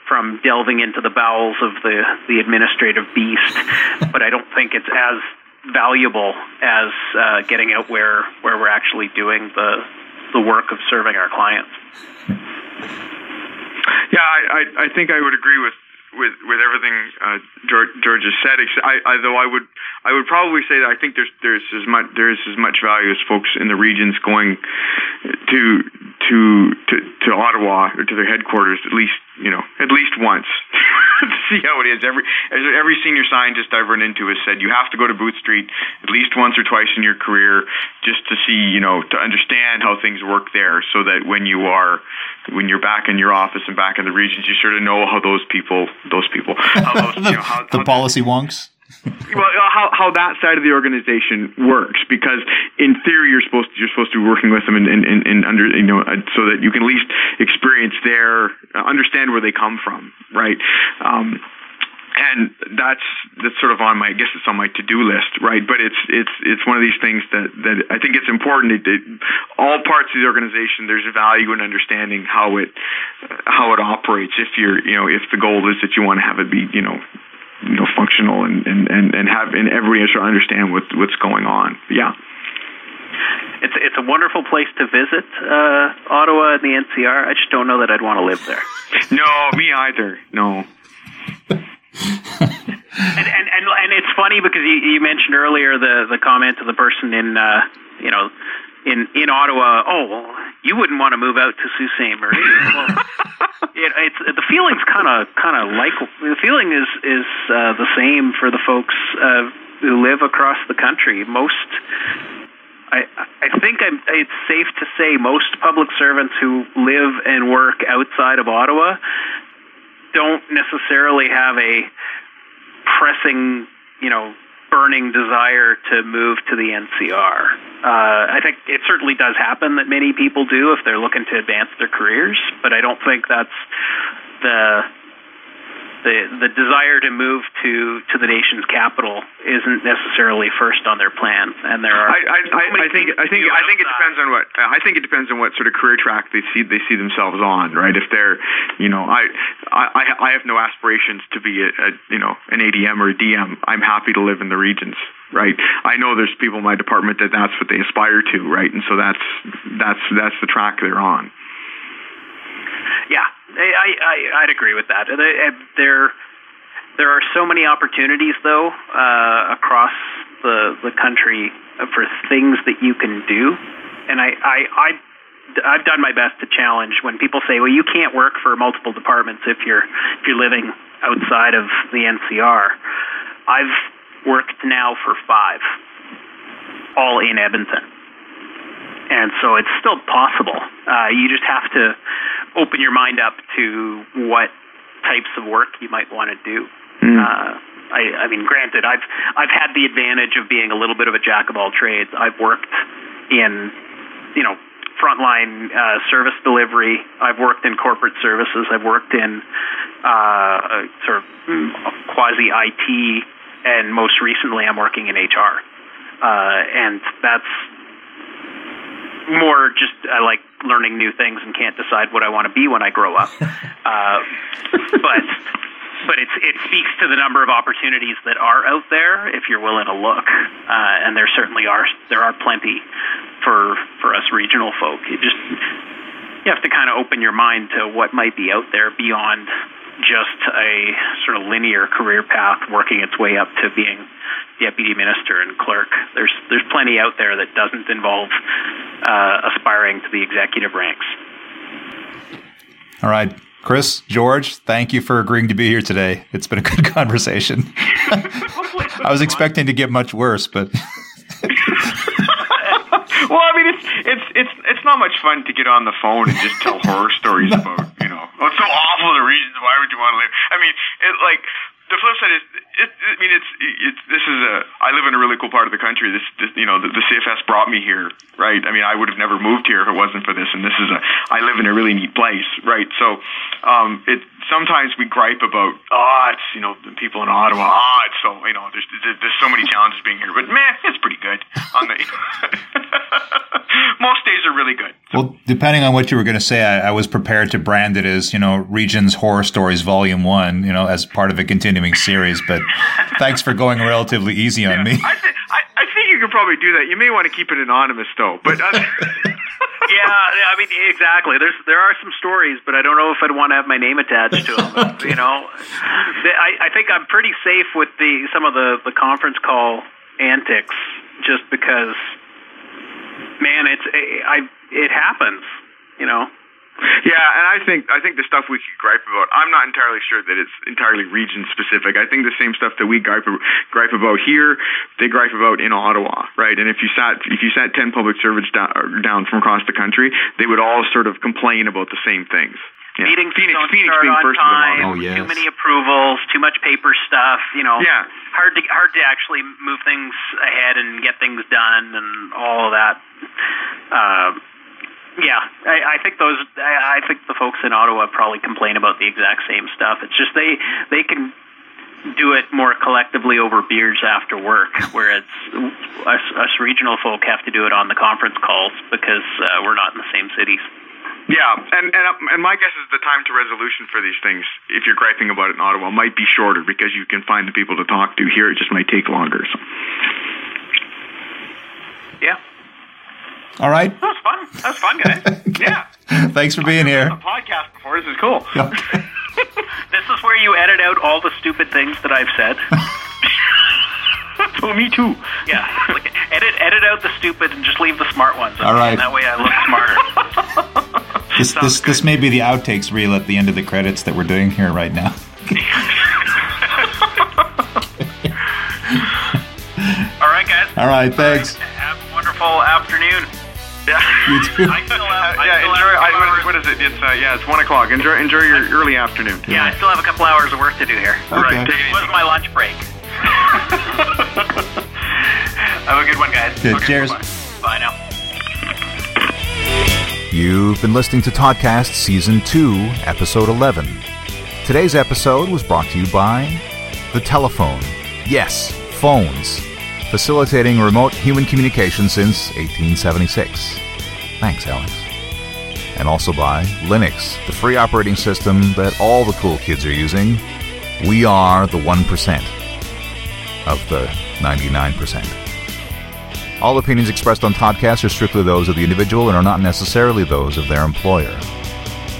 from delving into the bowels of the, the administrative beast, but I don't think it's as valuable as uh, getting out where, where we're actually doing the, the work of serving our clients. Yeah, I, I, I think I would agree with with with everything uh, George, George has said. I, I, though I would I would probably say that I think there's there's as much there's as much value as folks in the regions going to to to to Ottawa or to their headquarters at least you know at least once to see how it is. Every every senior scientist I've run into has said you have to go to Booth Street at least once or twice in your career just to see you know to understand how things work there, so that when you are when you're back in your office and back in the regions, you sort of know how those people, those people, how those, the, you know, how, the how policy wonks. well, how how that side of the organization works, because in theory you're supposed to, you're supposed to be working with them and, and, and, under you know uh, so that you can at least experience their uh, understand where they come from, right? Um, and that's that's sort of on my I guess it's on my to do list, right? But it's it's it's one of these things that that I think it's important. It, it, all parts of the organization, there's a value in understanding how it how it operates. If you're you know if the goal is that you want to have it be you know you know functional and and and, and have in every sort understand what what's going on. Yeah. It's it's a wonderful place to visit, uh, Ottawa and the NCR. I just don't know that I'd want to live there. No, me either. No and, and and and it's funny because you, you mentioned earlier the the comment of the person in uh, you know in in Ottawa. Oh, well, you wouldn't want to move out to Sault Ste. Marie. well, it, it's the feeling's kind of kind of like the feeling is is uh, the same for the folks uh, who live across the country. Most. I, I think I'm, it's safe to say most public servants who live and work outside of Ottawa don't necessarily have a pressing, you know, burning desire to move to the NCR. Uh, I think it certainly does happen that many people do if they're looking to advance their careers, but I don't think that's the the the desire to move to to the nation's capital isn't necessarily first on their plan, and there are. I, I, I, I think I think I think it depends on what I think it depends on what sort of career track they see they see themselves on, right? If they're, you know, I I I have no aspirations to be a, a you know an ADM or a DM. I'm happy to live in the regions right? I know there's people in my department that that's what they aspire to, right? And so that's that's that's the track they're on. Yeah, I, I I'd agree with that. There there are so many opportunities though uh, across the the country for things that you can do, and I I. I I've done my best to challenge when people say, "Well, you can't work for multiple departments if you're if you're living outside of the NCR." I've worked now for five, all in Edmonton, and so it's still possible. Uh, you just have to open your mind up to what types of work you might want to do. Mm. Uh, I, I mean, granted, I've I've had the advantage of being a little bit of a jack of all trades. I've worked in, you know, frontline uh, service delivery. I've worked in corporate services. I've worked in uh, sort of quasi IT, and most recently, I'm working in HR. Uh, and that's more just I like learning new things and can't decide what I want to be when I grow up. uh, but but it's, it speaks to the number of opportunities that are out there if you're willing to look, uh, and there certainly are there are plenty for for us regional folk. You just you have to kind of open your mind to what might be out there beyond just a sort of linear career path working its way up to being deputy minister and clerk. There's there's plenty out there that doesn't involve uh, aspiring to the executive ranks. All right. Chris, George, thank you for agreeing to be here today. It's been a good conversation. I was expecting to get much worse, but well, I mean, it's it's it's it's not much fun to get on the phone and just tell horror stories about you know oh, it's so awful the reasons why would you want to live. I mean, it like the flip side is, it, I mean, it's, it's this is a. I live in a really cool part of the country. This, this you know, the, the CFS brought me here, right? I mean, I would have never moved here if it wasn't for this. And this is a. I live in a really neat place, right? So, um, it sometimes we gripe about, oh, it's you know, the people in Ottawa. Ah, it's so you know, there's there's so many challenges being depending on what you were going to say, I, I, was prepared to brand it as, you know, Regions Horror Stories Volume 1, you know, as part of a continuing series. But thanks for going relatively easy on yeah, me. I, th- I, I, think you could probably do that. You may want to keep it anonymous, though. But. Uh, yeah, I mean, exactly. There's there are some stories, but I don't know if I'd want to have my name attached to them. you know, I, I think I'm pretty safe with the some of the the conference call antics, just because man, it's I it happens, you know. Yeah, and I think I think the stuff we could gripe about. I'm not entirely sure that it's entirely region specific. I think the same stuff that we gripe gripe about here, they gripe about in Ottawa, right? And if you sat if you sat ten public servants down, down from across the country, they would all sort of complain about the same things. Yeah. Meetings Phoenix, don't Phoenix start on time. Oh, yes. Too many approvals. Too much paper stuff. You know. Yeah. Hard to hard to actually move things ahead and get things done and all of that. Uh, yeah, I, I think those. I, I think the folks in Ottawa probably complain about the exact same stuff. It's just they they can do it more collectively over beers after work, whereas us, us regional folk have to do it on the conference calls because uh, we're not in the same cities. Yeah, and and and my guess is the time to resolution for these things, if you're griping about it in Ottawa, might be shorter because you can find the people to talk to. Here, it just might take longer. So. Yeah. All right. That was fun. That was fun, guys. yeah. Thanks for being here. A podcast before this is cool. Yep. this is where you edit out all the stupid things that I've said. oh, me too. Yeah, like, edit edit out the stupid and just leave the smart ones. All right. That way I look smarter. this this this may be the outtakes reel at the end of the credits that we're doing here right now. All right, guys. All right, thanks. All right, have a wonderful afternoon. Yeah. You too. I still have, I yeah, still enjoy. have a I, couple what, is, hours- what is it? It's uh, yeah, it's one o'clock. Enjoy enjoy your early afternoon. Yeah, I still have a couple hours of work to do here. Okay. Take it It was my lunch break. have a good one, guys. Good. Okay, Cheers. Bye. Bye now. You've been listening to Toddcast Season 2, Episode 11. Today's episode was brought to you by the telephone. Yes, phones. Facilitating remote human communication since 1876. Thanks, Alex. And also by Linux, the free operating system that all the cool kids are using. We are the 1% of the 99%. All opinions expressed on Toddcast are strictly those of the individual and are not necessarily those of their employer.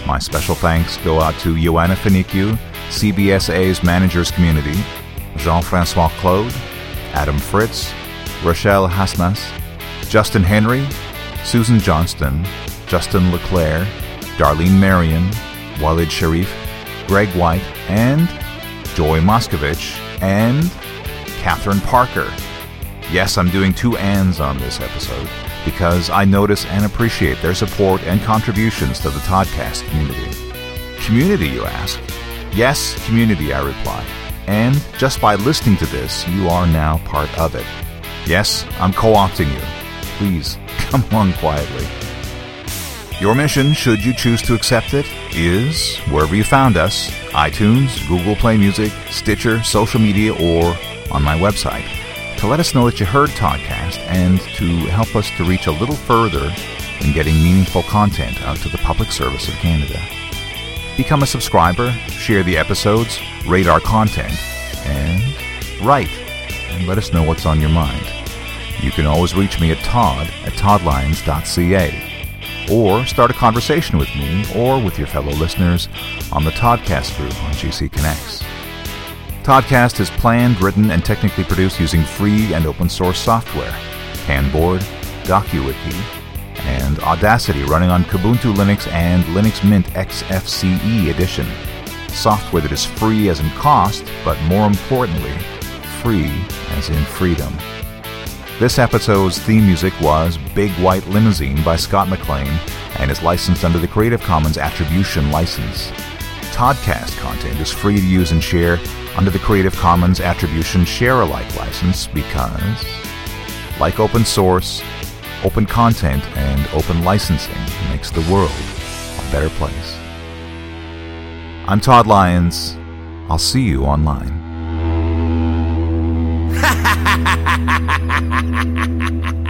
My special thanks go out to Joanna Finikiu, CBSA's Managers Community, Jean-Francois Claude, Adam Fritz, Rochelle Hasmas, Justin Henry, Susan Johnston, Justin LeClaire, Darlene Marion, Walid Sharif, Greg White, and Joy Moskovich, and Catherine Parker. Yes, I'm doing two ands on this episode because I notice and appreciate their support and contributions to the Toddcast community. Community, you ask? Yes, community, I reply. And just by listening to this, you are now part of it. Yes, I'm co opting you. Please come along quietly. Your mission, should you choose to accept it, is wherever you found us iTunes, Google Play Music, Stitcher, social media, or on my website to let us know that you heard Toddcast and to help us to reach a little further in getting meaningful content out to the public service of Canada. Become a subscriber, share the episodes, rate our content, and write and let us know what's on your mind. You can always reach me at todd at toddlyons.ca or start a conversation with me or with your fellow listeners on the Toddcast group on GCconnex. Toddcast is planned, written, and technically produced using free and open source software, Panboard, DokuWiki, and Audacity running on Kubuntu Linux and Linux Mint XFCE edition. Software that is free as in cost, but more importantly, free as in freedom. This episode's theme music was Big White Limousine by Scott McLean and is licensed under the Creative Commons Attribution License. Toddcast content is free to use and share under the Creative Commons Attribution Share Alike license because, like open source, open content and open licensing makes the world a better place. I'm Todd Lyons. I'll see you online.